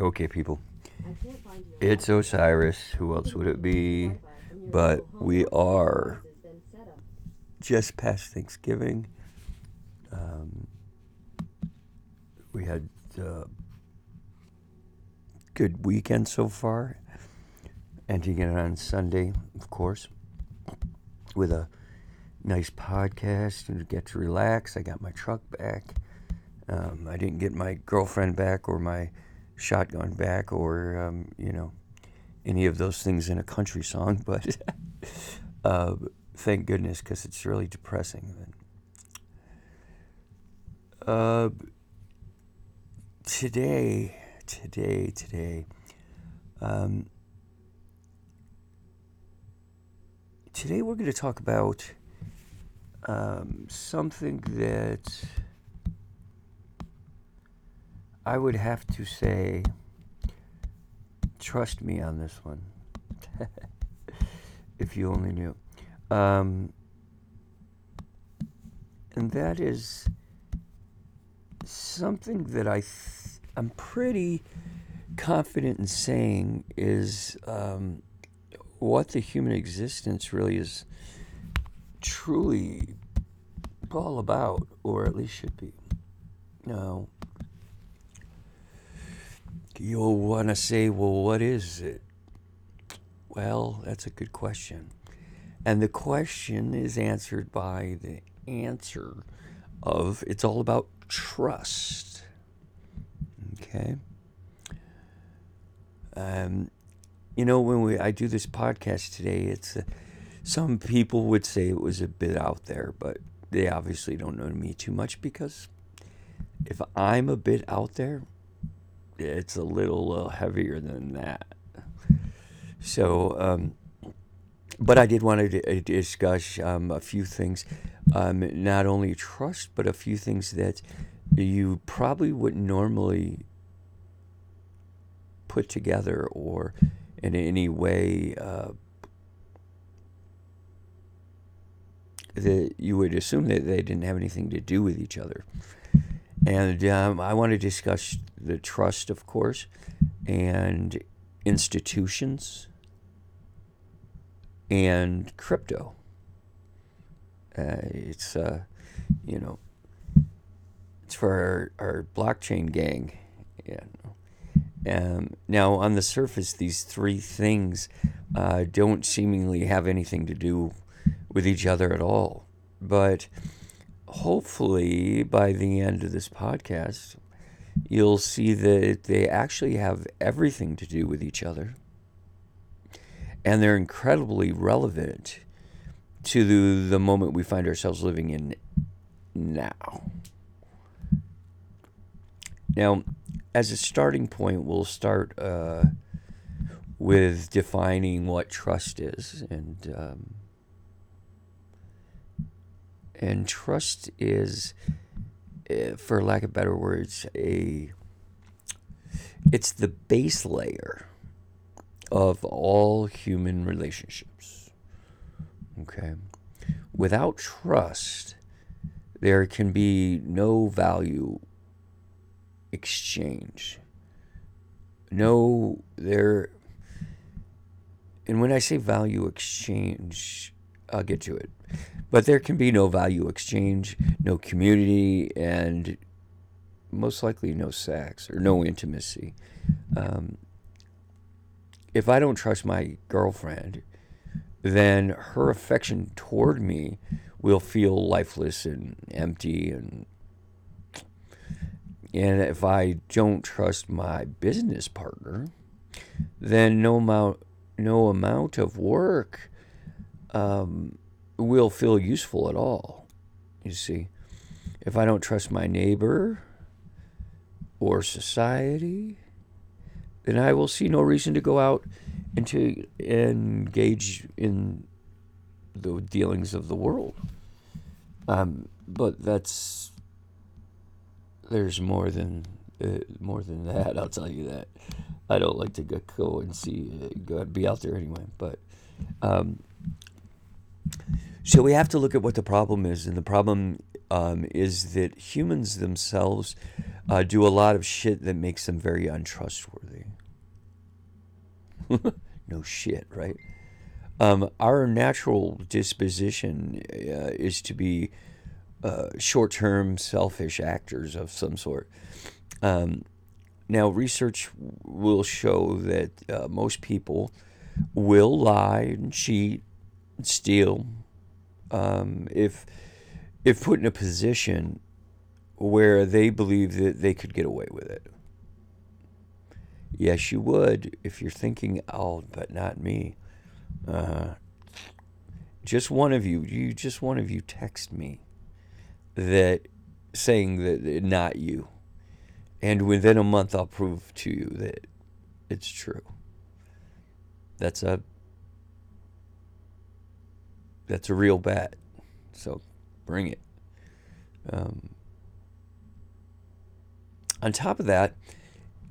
Okay, people. It's Osiris. Who else would it be? But we are just past Thanksgiving. Um, we had a good weekend so far. Ending it on Sunday, of course, with a nice podcast and get to relax. I got my truck back. Um, I didn't get my girlfriend back or my shotgun back or um, you know any of those things in a country song, but uh, thank goodness because it's really depressing. Uh, today, today, today, um, today we're going to talk about um, something that I would have to say, trust me on this one. if you only knew. Um, and that is something that I th- I'm pretty confident in saying is um, what the human existence really is truly all about, or at least should be. Now, you'll want to say, well, what is it? Well, that's a good question. And the question is answered by the answer of it's all about trust. Okay? Um, you know, when we I do this podcast today, it's uh, some people would say it was a bit out there, but they obviously don't know me too much because if I'm a bit out there, it's a little, little heavier than that. So, um, but I did want to uh, discuss um, a few things, um, not only trust, but a few things that you probably wouldn't normally put together or in any way uh, that you would assume that they didn't have anything to do with each other. And um, I want to discuss the trust, of course, and institutions and crypto. Uh, it's, uh, you know, it's for our, our blockchain gang. Yeah. Um, now, on the surface, these three things uh, don't seemingly have anything to do with each other at all. But hopefully, by the end of this podcast, you'll see that they actually have everything to do with each other and they're incredibly relevant to the, the moment we find ourselves living in now. Now, as a starting point, we'll start uh, with defining what trust is, and um, and trust is, uh, for lack of better words, a it's the base layer of all human relationships. Okay? Without trust, there can be no value exchange. No, there. And when I say value exchange, I'll get to it. But there can be no value exchange, no community, and most likely no sex or no intimacy. Um, if I don't trust my girlfriend, then her affection toward me will feel lifeless and empty and and if I don't trust my business partner, then no amount no amount of work um, will feel useful at all. You see, if I don't trust my neighbor or society, then I will see no reason to go out and to engage in the dealings of the world. Um, but that's there's more than uh, more than that. I'll tell you that. I don't like to go and see uh, go be out there anyway. But um, so we have to look at what the problem is, and the problem um, is that humans themselves uh, do a lot of shit that makes them very untrustworthy. no shit, right? Um, our natural disposition uh, is to be uh, short term, selfish actors of some sort. Um, now, research will show that uh, most people will lie and cheat, steal, um, if if put in a position where they believe that they could get away with it. Yes, you would if you're thinking, oh, but not me. Uh, just one of you, you just one of you text me that saying that not you. And within a month, I'll prove to you that it's true. That's a that's a real bet. So bring it. Um, on top of that,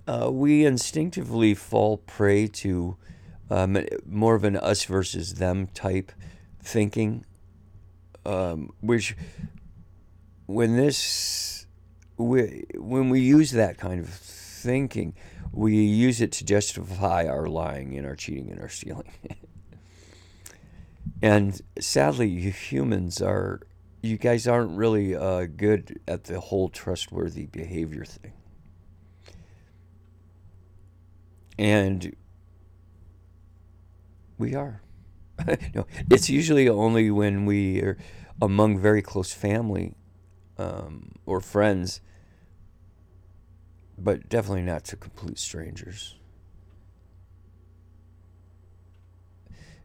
uh, we instinctively fall prey to um, more of an us versus them type thinking, um, which when this we, when we use that kind of thinking, we use it to justify our lying and our cheating and our stealing. and sadly, humans are you guys aren't really uh, good at the whole trustworthy behavior thing. And we are. no, it's usually only when we are among very close family um, or friends, but definitely not to complete strangers.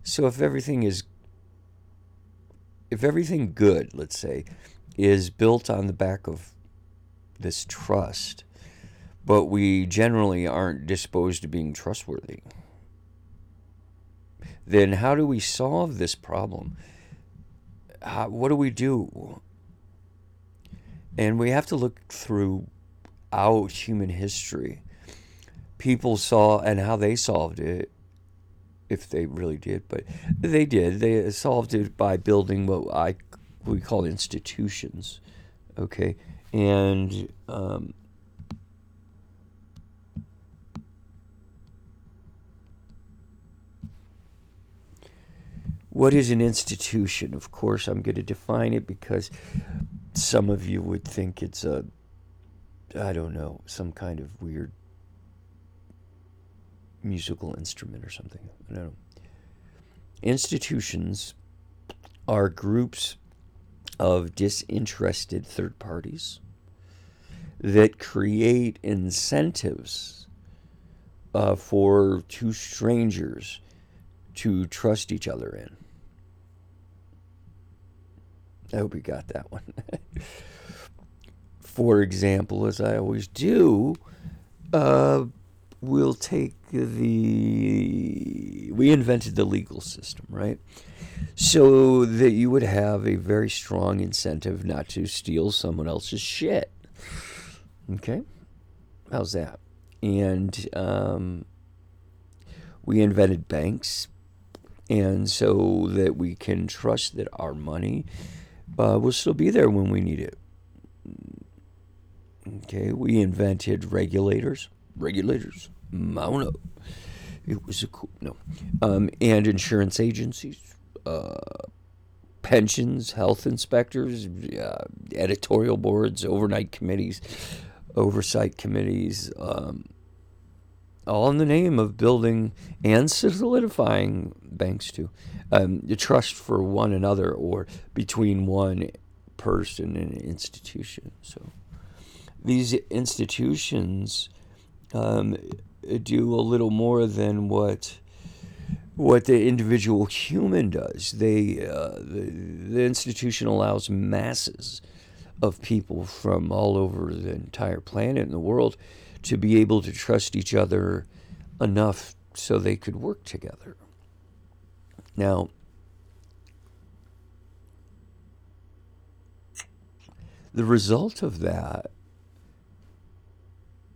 So if everything is if everything good, let's say, is built on the back of this trust, but we generally aren't disposed to being trustworthy, then how do we solve this problem? How, what do we do? And we have to look through our human history. People saw and how they solved it if they really did, but they did. They solved it by building what I we call institutions, okay, and um, what is an institution? Of course, I'm going to define it because some of you would think it's a I don't know some kind of weird musical instrument or something. I don't know. Institutions are groups of disinterested third parties that create incentives uh, for two strangers to trust each other in. I hope you got that one. for example, as I always do, uh, we'll take the we invented the legal system right? So that you would have a very strong incentive not to steal someone else's shit. Okay? How's that? And um, we invented banks. And so that we can trust that our money uh, will still be there when we need it. Okay? We invented regulators regulators. I. It was a cool no, um, and insurance agencies, uh, pensions, health inspectors, uh, editorial boards, overnight committees, oversight committees, um, all in the name of building and solidifying banks too, um, the trust for one another or between one person and an institution. So these institutions um, do a little more than what what the individual human does. They uh, the, the institution allows masses of people from all over the entire planet and the world to be able to trust each other enough so they could work together. Now, the result of that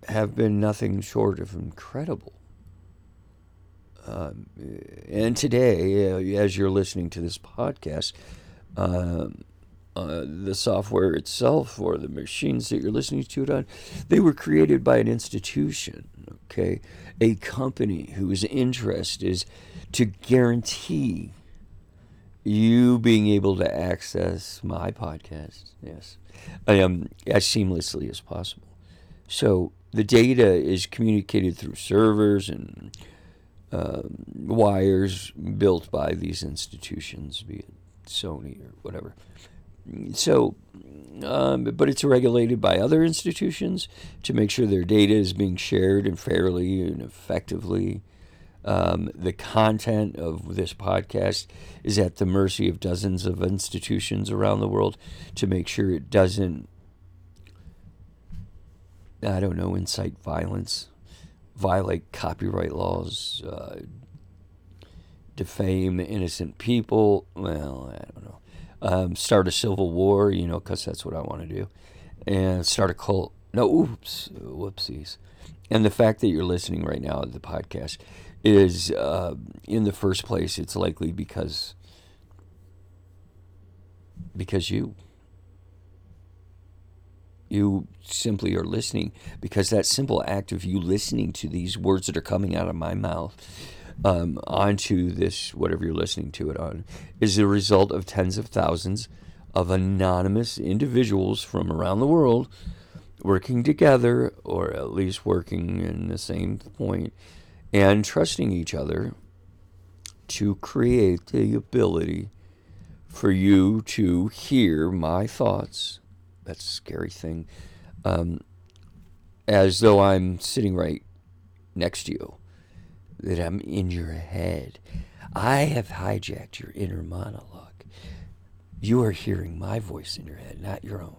have been nothing short of incredible. Um, and today, uh, as you're listening to this podcast, um, uh, the software itself or the machines that you're listening to it on, they were created by an institution, okay? A company whose interest is to guarantee you being able to access my podcast, yes, um, as seamlessly as possible. So the data is communicated through servers and uh, wires built by these institutions, be it Sony or whatever. So, um, but it's regulated by other institutions to make sure their data is being shared and fairly and effectively. Um, the content of this podcast is at the mercy of dozens of institutions around the world to make sure it doesn't, I don't know, incite violence, violate copyright laws, uh, defame innocent people. Well, I don't know. Um, start a civil war, you know, because that's what I want to do. And start a cult. No, oops, whoopsies. And the fact that you're listening right now to the podcast is, uh, in the first place, it's likely because because you you simply are listening because that simple act of you listening to these words that are coming out of my mouth um, onto this, whatever you're listening to it on, is the result of tens of thousands of anonymous individuals from around the world working together, or at least working in the same point, and trusting each other to create the ability for you to hear my thoughts. That's a scary thing. Um, as though I'm sitting right next to you that I'm in your head. I have hijacked your inner monologue. You are hearing my voice in your head, not your own.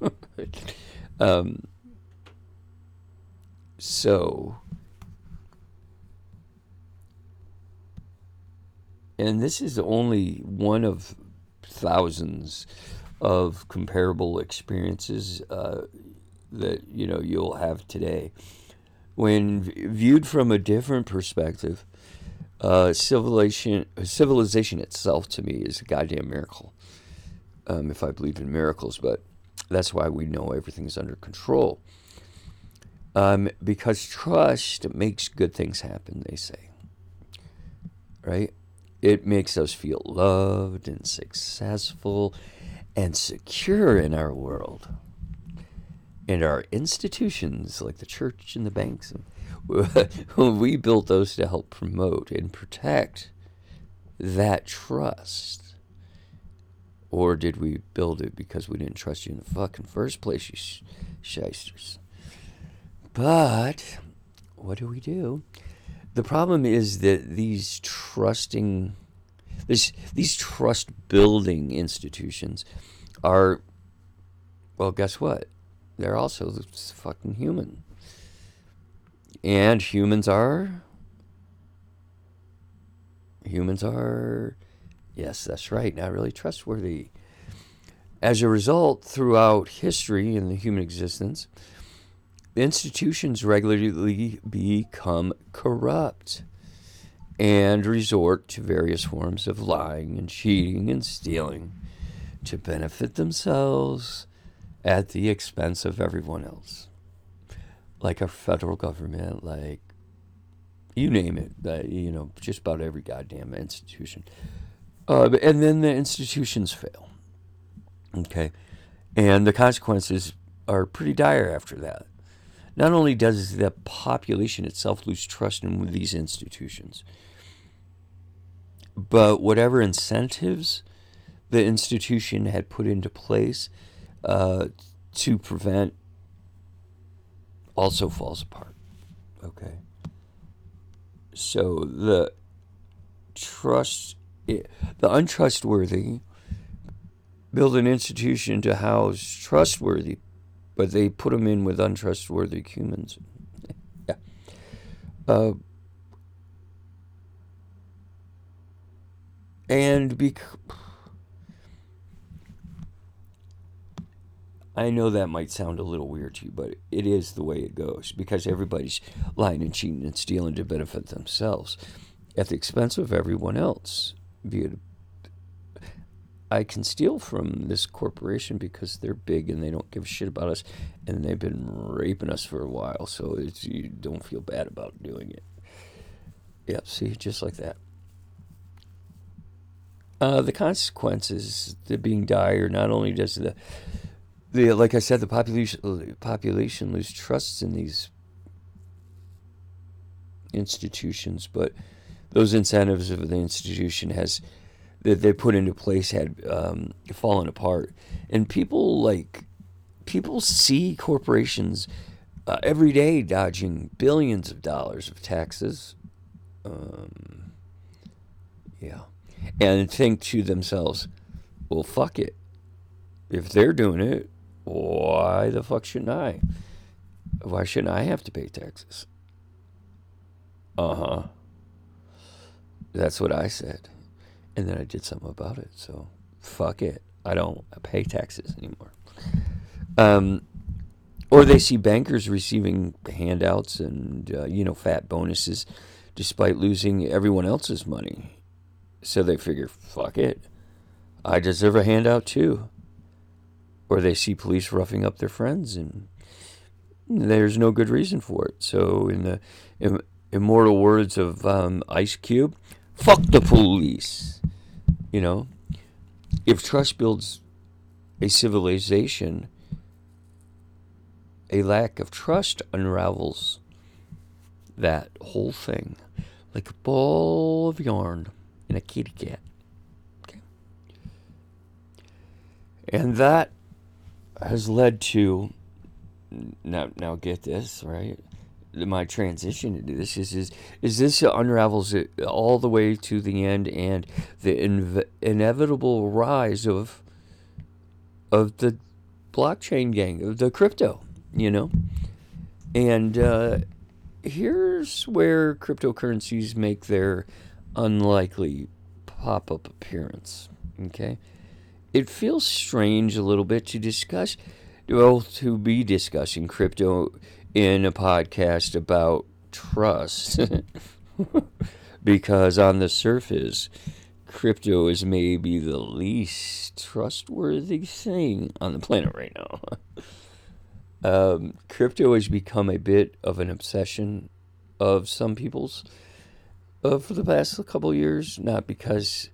um, so, and this is only one of thousands of comparable experiences uh, that you know you'll have today when viewed from a different perspective, uh, civilization civilization itself to me is a goddamn miracle. Um, if I believe in miracles, but that's why we know everything's under control. Um, because trust makes good things happen, they say. Right? It makes us feel loved and successful and secure in our world. And our institutions like the church and the banks we built those to help promote and protect that trust. Or did we build it because we didn't trust you in the fucking first place you sh- shysters? But what do we do? The problem is that these trusting this, these trust building institutions are well guess what they're also fucking human. And humans are. Humans are. Yes, that's right, not really trustworthy. As a result, throughout history and the human existence, institutions regularly become corrupt and resort to various forms of lying and cheating and stealing to benefit themselves at the expense of everyone else. Like our federal government, like you name it, you know, just about every goddamn institution. Uh, and then the institutions fail. Okay. And the consequences are pretty dire after that. Not only does the population itself lose trust in these institutions, but whatever incentives the institution had put into place uh, to prevent also falls apart. Okay. So the trust, the untrustworthy build an institution to house trustworthy, but they put them in with untrustworthy humans. yeah. Uh, and because I know that might sound a little weird to you, but it is the way it goes because everybody's lying and cheating and stealing to benefit themselves at the expense of everyone else. It, I can steal from this corporation because they're big and they don't give a shit about us, and they've been raping us for a while. So you don't feel bad about doing it. Yep, see, just like that. Uh, the consequences, they're being dire. Not only does the the like I said, the population population lose trust in these institutions, but those incentives of the institution has that they put into place had um, fallen apart, and people like people see corporations uh, every day dodging billions of dollars of taxes. Um, yeah, and think to themselves, "Well, fuck it. If they're doing it, why the fuck shouldn't I? Why shouldn't I have to pay taxes?" Uh huh. That's what I said. And then I did something about it. So fuck it. I don't pay taxes anymore. Um, or they see bankers receiving handouts and, uh, you know, fat bonuses despite losing everyone else's money. So they figure, fuck it. I deserve a handout too. Or they see police roughing up their friends and there's no good reason for it. So, in the immortal words of um, Ice Cube, fuck the police. You know, if trust builds a civilization, a lack of trust unravels that whole thing like a ball of yarn in a kitty cat. Okay. And that has led to now now get this, right? my transition into this is is is this unravels it all the way to the end and the inv- inevitable rise of of the blockchain gang of the crypto you know and uh, here's where cryptocurrencies make their unlikely pop-up appearance okay? It feels strange a little bit to discuss well to be discussing crypto in a podcast about trust. Because on the surface crypto is maybe the least trustworthy thing on the planet right now. Um, crypto has become a bit of an obsession of some people's uh, for the past couple years not because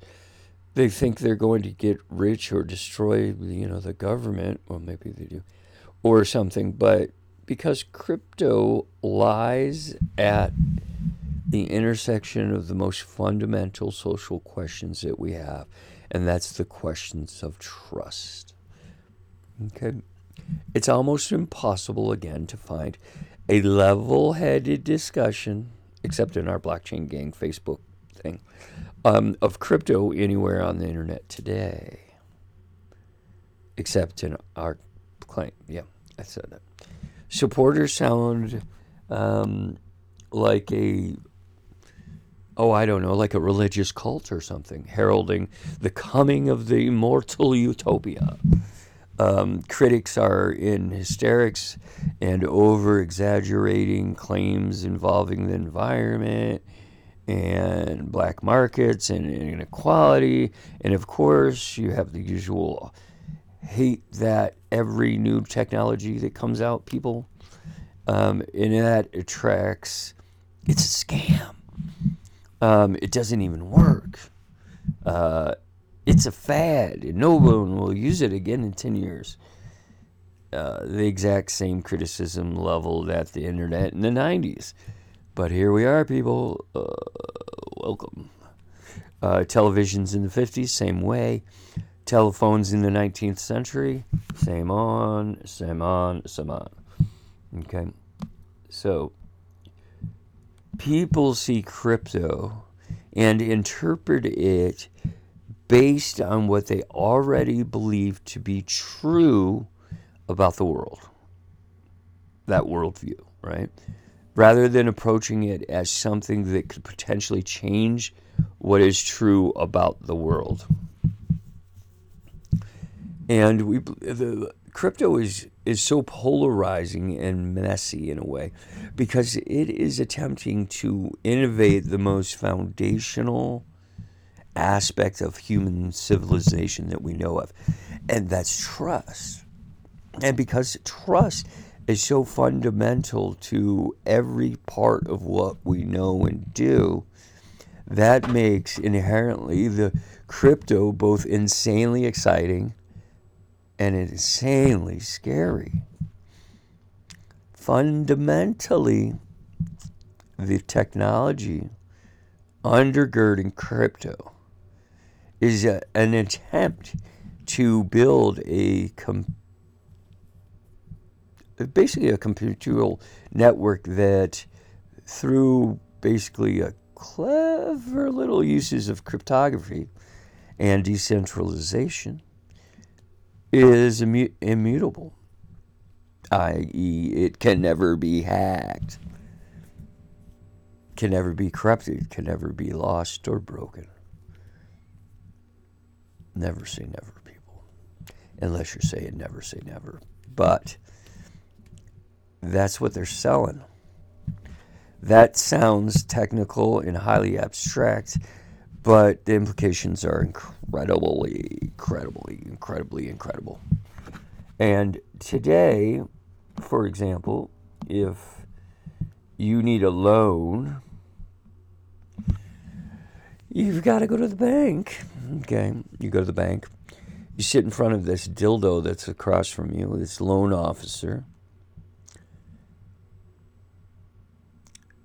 they think they're going to get rich or destroy you know the government well maybe they do or something but because crypto lies at the intersection of the most fundamental social questions that we have, and that's the questions of trust. Okay? It's almost impossible, again, to find a level headed discussion, except in our blockchain gang Facebook thing, um, of crypto anywhere on the internet today. Except in our claim. Yeah, I said that supporters sound um, like a oh I don't know like a religious cult or something heralding the coming of the immortal utopia. Um, critics are in hysterics and over exaggerating claims involving the environment and black markets and inequality. And of course, you have the usual hate that every new technology that comes out, people, um, and that attracts. It's a scam. Um, it doesn't even work. Uh, it's a fad, and no one will use it again in ten years. Uh, the exact same criticism leveled at the internet in the '90s, but here we are, people. Uh, welcome. Uh, televisions in the '50s, same way. Telephones in the 19th century, same on, same on, same on. Okay, so people see crypto and interpret it based on what they already believe to be true about the world. That worldview, right? Rather than approaching it as something that could potentially change what is true about the world and we the crypto is is so polarizing and messy in a way because it is attempting to innovate the most foundational aspect of human civilization that we know of, and that's trust. And because trust is so fundamental to every part of what we know and do, that makes inherently the crypto both insanely exciting and insanely scary. Fundamentally, the technology undergirding crypto is a, an attempt to build a com- basically a computer network that through basically a clever little uses of cryptography and decentralization is immu- immutable i.e., it can never be hacked, can never be corrupted, can never be lost or broken. Never say never, people. Unless you're saying never say never. But that's what they're selling. That sounds technical and highly abstract, but the implications are incredibly, incredibly, incredibly incredible. And today, for example, if you need a loan, you've got to go to the bank. Okay, you go to the bank. You sit in front of this dildo that's across from you, this loan officer.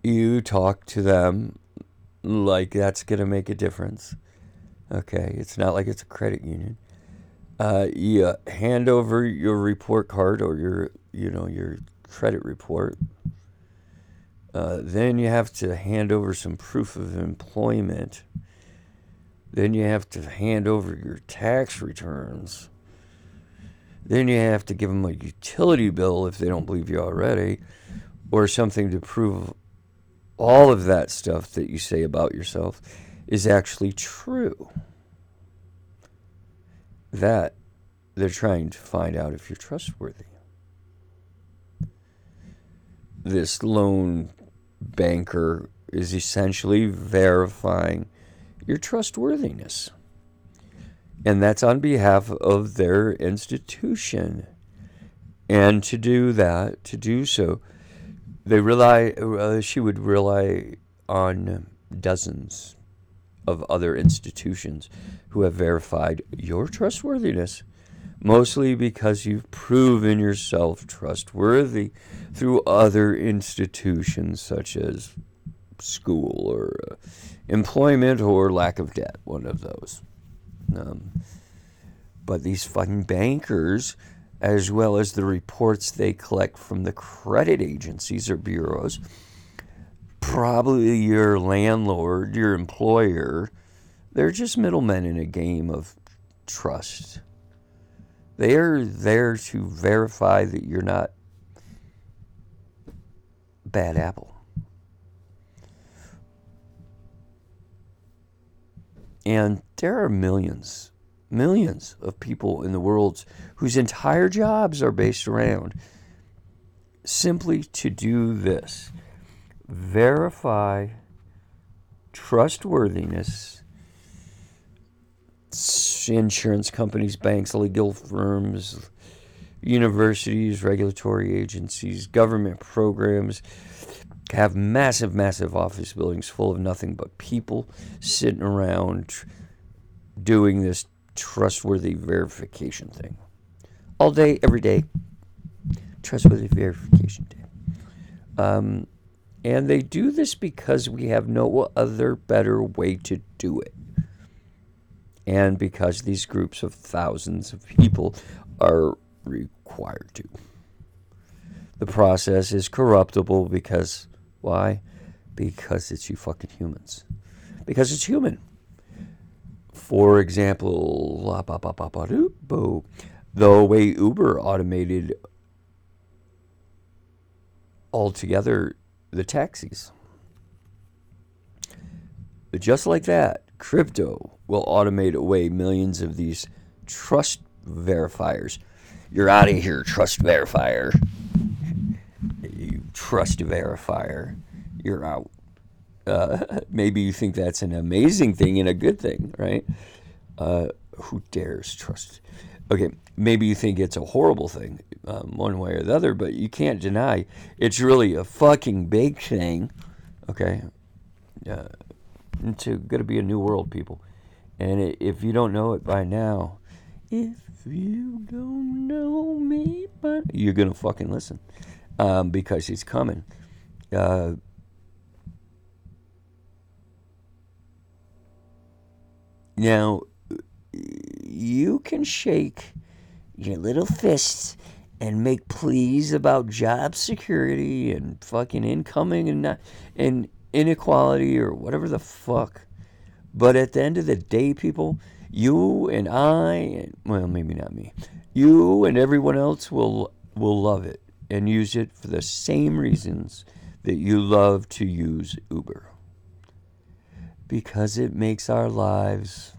You talk to them like that's going to make a difference. Okay, it's not like it's a credit union. Uh, you hand over your report card or your you know your credit report. Uh, then you have to hand over some proof of employment. Then you have to hand over your tax returns. Then you have to give them a utility bill if they don't believe you already, or something to prove all of that stuff that you say about yourself is actually true. That they're trying to find out if you're trustworthy this loan banker is essentially verifying your trustworthiness. And that's on behalf of their institution. And to do that, to do so, they rely, uh, she would rely on dozens of other institutions who have verified your trustworthiness mostly because you've proven yourself trustworthy through other institutions such as school or uh, employment or lack of debt, one of those. Um, but these fucking bankers, as well as the reports they collect from the credit agencies or bureaus, probably your landlord, your employer, they're just middlemen in a game of trust. They are there to verify that you're not bad apple. And there are millions, millions of people in the world whose entire jobs are based around simply to do this verify trustworthiness insurance companies, banks, legal firms, universities, regulatory agencies, government programs have massive, massive office buildings full of nothing but people sitting around doing this trustworthy verification thing. All day, every day. Trustworthy verification day. Um, and they do this because we have no other better way to do it and because these groups of thousands of people are required to. The process is corruptible because, why? Because it's you fucking humans. Because it's human. For example, the way Uber automated altogether the taxis. Just like that, crypto will automate away millions of these trust verifiers. You're out of here, trust verifier. You trust verifier. You're out. Uh, maybe you think that's an amazing thing and a good thing, right? Uh, who dares trust? Okay, maybe you think it's a horrible thing, um, one way or the other, but you can't deny it's really a fucking big thing. Okay, uh, it's going to be a new world, people. And it, if you don't know it by now, if you don't know me, but you're gonna fucking listen um, because he's coming. Uh, now, you can shake your little fists and make pleas about job security and fucking incoming and not, and inequality or whatever the fuck. But at the end of the day, people, you and I, and, well, maybe not me, you and everyone else will will love it and use it for the same reasons that you love to use Uber. Because it makes our lives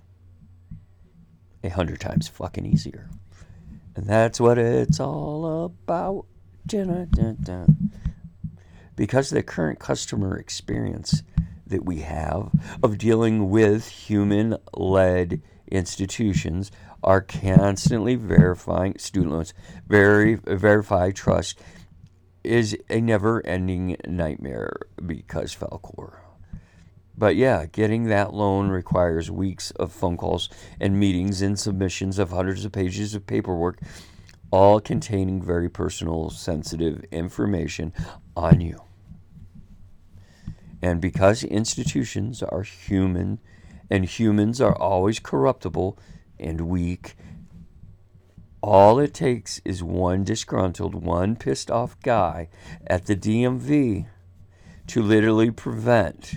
a hundred times fucking easier. And that's what it's all about. Because the current customer experience that we have of dealing with human led institutions are constantly verifying student loans, very verify trust is a never ending nightmare because Falcor. But yeah, getting that loan requires weeks of phone calls and meetings and submissions of hundreds of pages of paperwork, all containing very personal, sensitive information on you. And because institutions are human and humans are always corruptible and weak, all it takes is one disgruntled, one pissed off guy at the DMV to literally prevent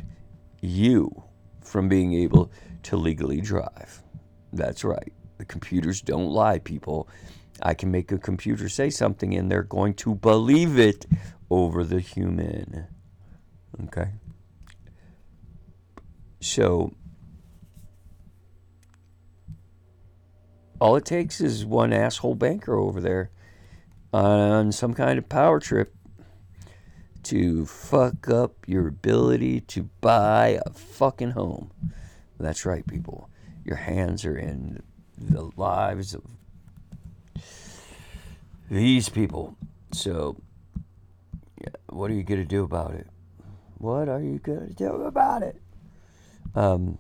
you from being able to legally drive. That's right. The computers don't lie, people. I can make a computer say something and they're going to believe it over the human. Okay? So, all it takes is one asshole banker over there on some kind of power trip to fuck up your ability to buy a fucking home. That's right, people. Your hands are in the lives of these people. So, what are you going to do about it? What are you going to do about it? Um,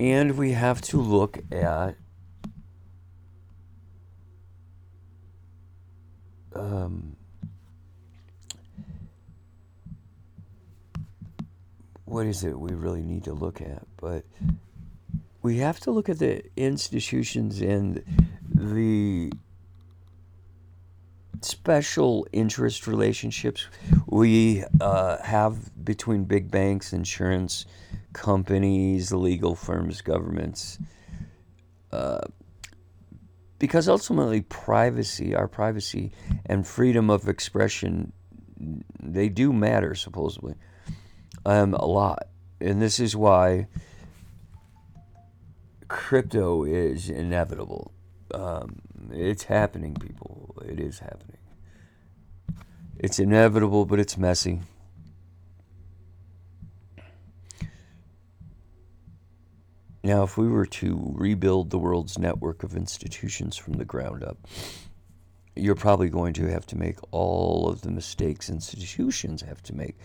and we have to look at um, what is it we really need to look at? But we have to look at the institutions and the special interest relationships we uh, have between big banks, insurance companies, legal firms, governments. Uh, because ultimately, privacy, our privacy, and freedom of expression, they do matter, supposedly, um, a lot. And this is why crypto is inevitable. Um, it's happening, people. It is happening. It's inevitable, but it's messy. Now, if we were to rebuild the world's network of institutions from the ground up, you're probably going to have to make all of the mistakes institutions have to make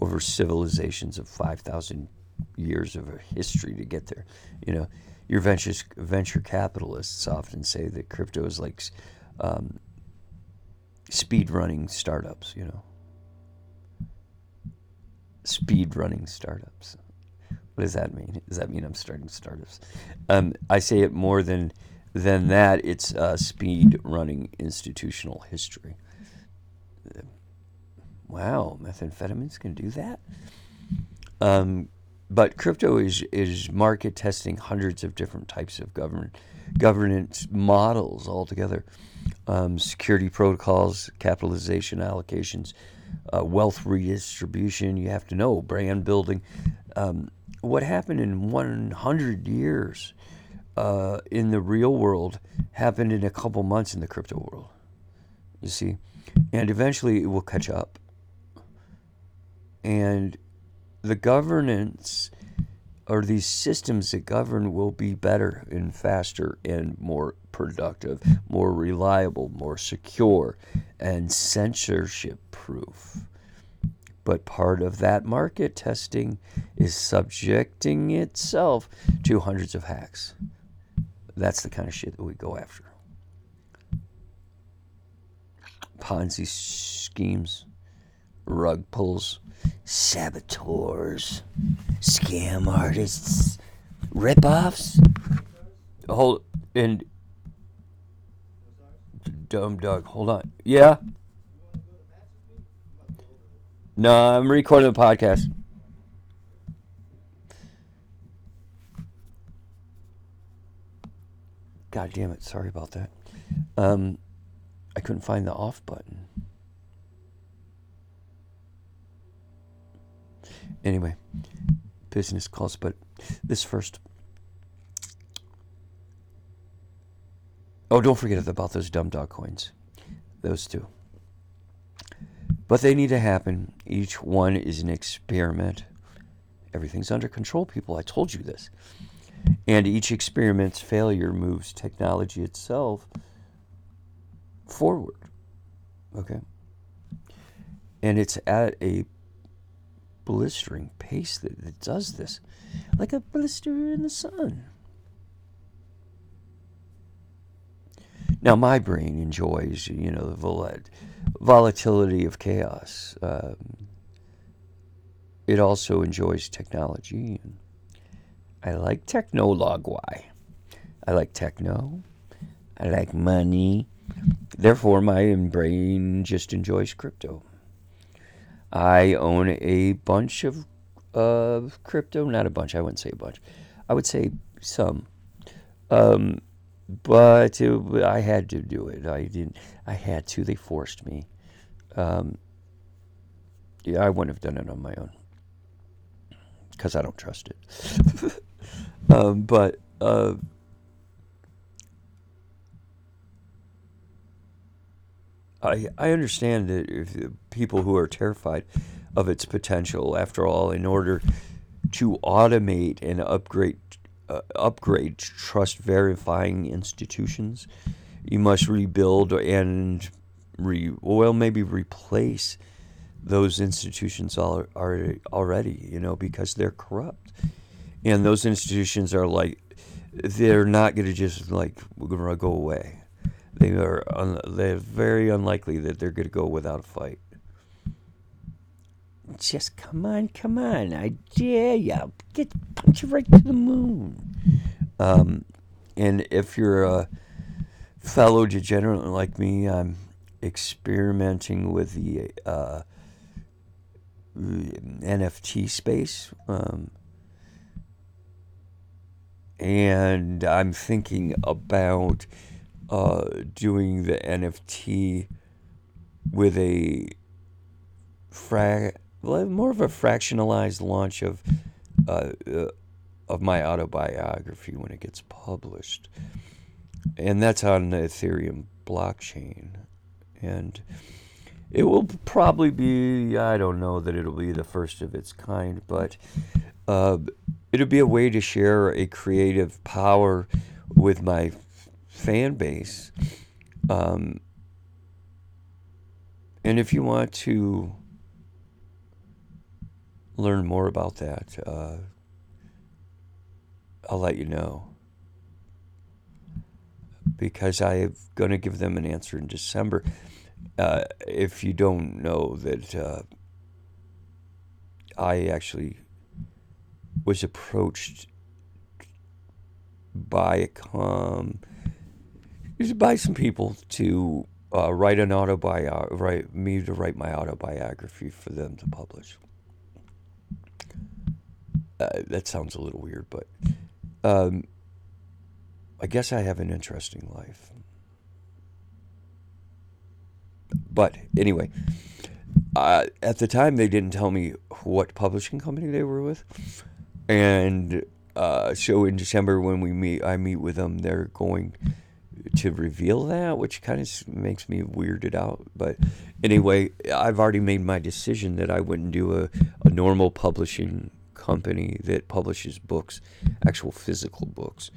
over civilizations of 5,000 years of history to get there. You know, your venture venture capitalists often say that crypto is like um, speed running startups. You know, speed running startups. What does that mean? Does that mean I'm starting startups? Um, I say it more than than that. It's uh, speed running institutional history. Wow, methamphetamines can do that. Um, but crypto is is market testing hundreds of different types of government governance models altogether, um, security protocols, capitalization allocations, uh, wealth redistribution. You have to know brand building. Um, what happened in 100 years uh, in the real world happened in a couple months in the crypto world. You see? And eventually it will catch up. And the governance or these systems that govern will be better and faster and more productive, more reliable, more secure, and censorship proof. But part of that market testing is subjecting itself to hundreds of hacks. That's the kind of shit that we go after. Ponzi schemes, rug pulls, saboteurs, scam artists, rip-offs. Hold and dumb dog. Hold on. Yeah. No, I'm recording the podcast. God damn it! Sorry about that. Um, I couldn't find the off button. Anyway, business calls, but this first. Oh, don't forget about those dumb dog coins. Those two. But they need to happen. Each one is an experiment. Everything's under control, people. I told you this. And each experiment's failure moves technology itself forward. Okay? And it's at a blistering pace that, that does this, like a blister in the sun. Now, my brain enjoys, you know, the vol- volatility of chaos. Um, it also enjoys technology. And I like technologui. I like techno. I like money. Therefore, my brain just enjoys crypto. I own a bunch of crypto. Not a bunch. I wouldn't say a bunch. I would say some. Um, but it, I had to do it. I didn't. I had to. They forced me. Um, yeah, I wouldn't have done it on my own because I don't trust it. um, but uh, I, I understand that if people who are terrified of its potential, after all, in order to automate and upgrade uh, upgrade trust verifying institutions, you must rebuild and re well maybe replace those institutions all, are already you know because they're corrupt. And those institutions are like they're not going to just like we're going to go away they are un- they're very unlikely that they're going to go without a fight. Just come on, come on! I dare you. Get punch you right to the moon. Um, and if you're a fellow degenerate like me, I'm experimenting with the uh, NFT space. Um, and I'm thinking about uh, doing the NFT with a fra- more of a fractionalized launch of uh, uh, of my autobiography when it gets published, and that's on the Ethereum blockchain, and it will probably be I don't know that it'll be the first of its kind, but uh, it'll be a way to share a creative power with my fan base. Um, and if you want to learn more about that, uh, I'll let you know. Because I'm going to give them an answer in December. Uh, if you don't know that uh, I actually was approached by a com by some people to uh, write an autobiography, write me to write my autobiography for them to publish. Uh, that sounds a little weird, but um, I guess I have an interesting life. But anyway, uh, at the time they didn't tell me what publishing company they were with, and uh, so in December when we meet, I meet with them. They're going to reveal that, which kind of makes me weirded out. But anyway, I've already made my decision that I wouldn't do a, a normal publishing company that publishes books, actual physical books,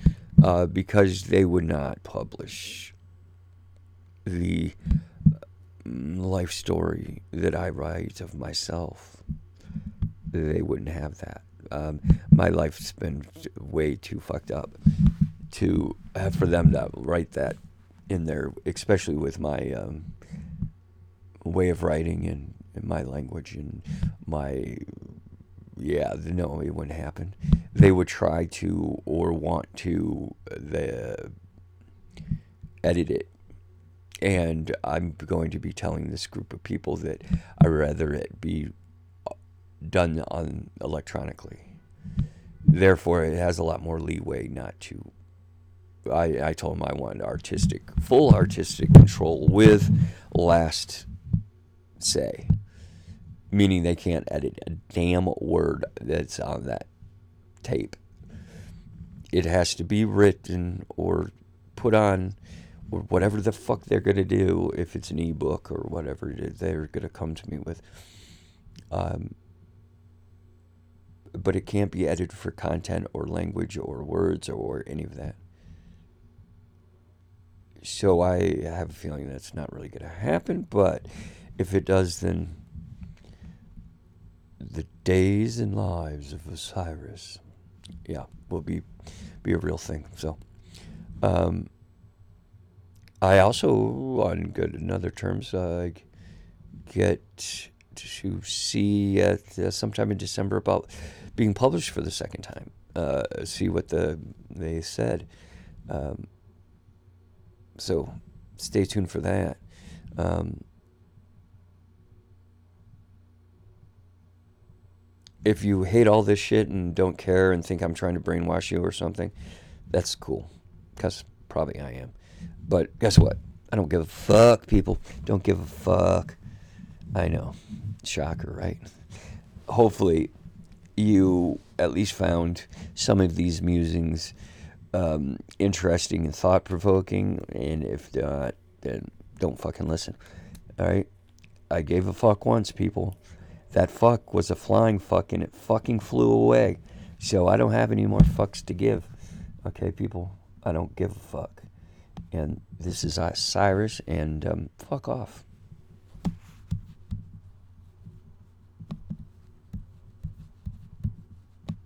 uh, because they would not publish the mm, life story that I write of myself. They wouldn't have that. Um, my life's been way too fucked up to have for them to write that in there, especially with my um, way of writing and, and, my language and my yeah no it wouldn't happen. They would try to or want to uh, the edit it. And i'm going to be telling this group of people that I'd rather it be uh, done on electronically. Therefore it has a lot more leeway not to I, I told him I wanted artistic, full artistic control with last say, meaning they can't edit a damn word that's on that tape. It has to be written or put on or whatever the fuck they're going to do if it's an ebook or whatever they're going to come to me with. Um, but it can't be edited for content or language or words or any of that. So I have a feeling that's not really going to happen, but if it does, then the days and lives of Osiris, yeah, will be be a real thing. So, um, I also, on good and other terms, uh, get to see at uh, sometime in December about being published for the second time. Uh, see what the they said. Um, so stay tuned for that. Um, if you hate all this shit and don't care and think I'm trying to brainwash you or something, that's cool. Because probably I am. But guess what? I don't give a fuck, people. Don't give a fuck. I know. Shocker, right? Hopefully, you at least found some of these musings um, interesting and thought provoking. And if not, then don't fucking listen. All right? I gave a fuck once, people. That fuck was a flying fuck and it fucking flew away. So I don't have any more fucks to give. Okay, people? I don't give a fuck. And this is Cyrus, and um, fuck off.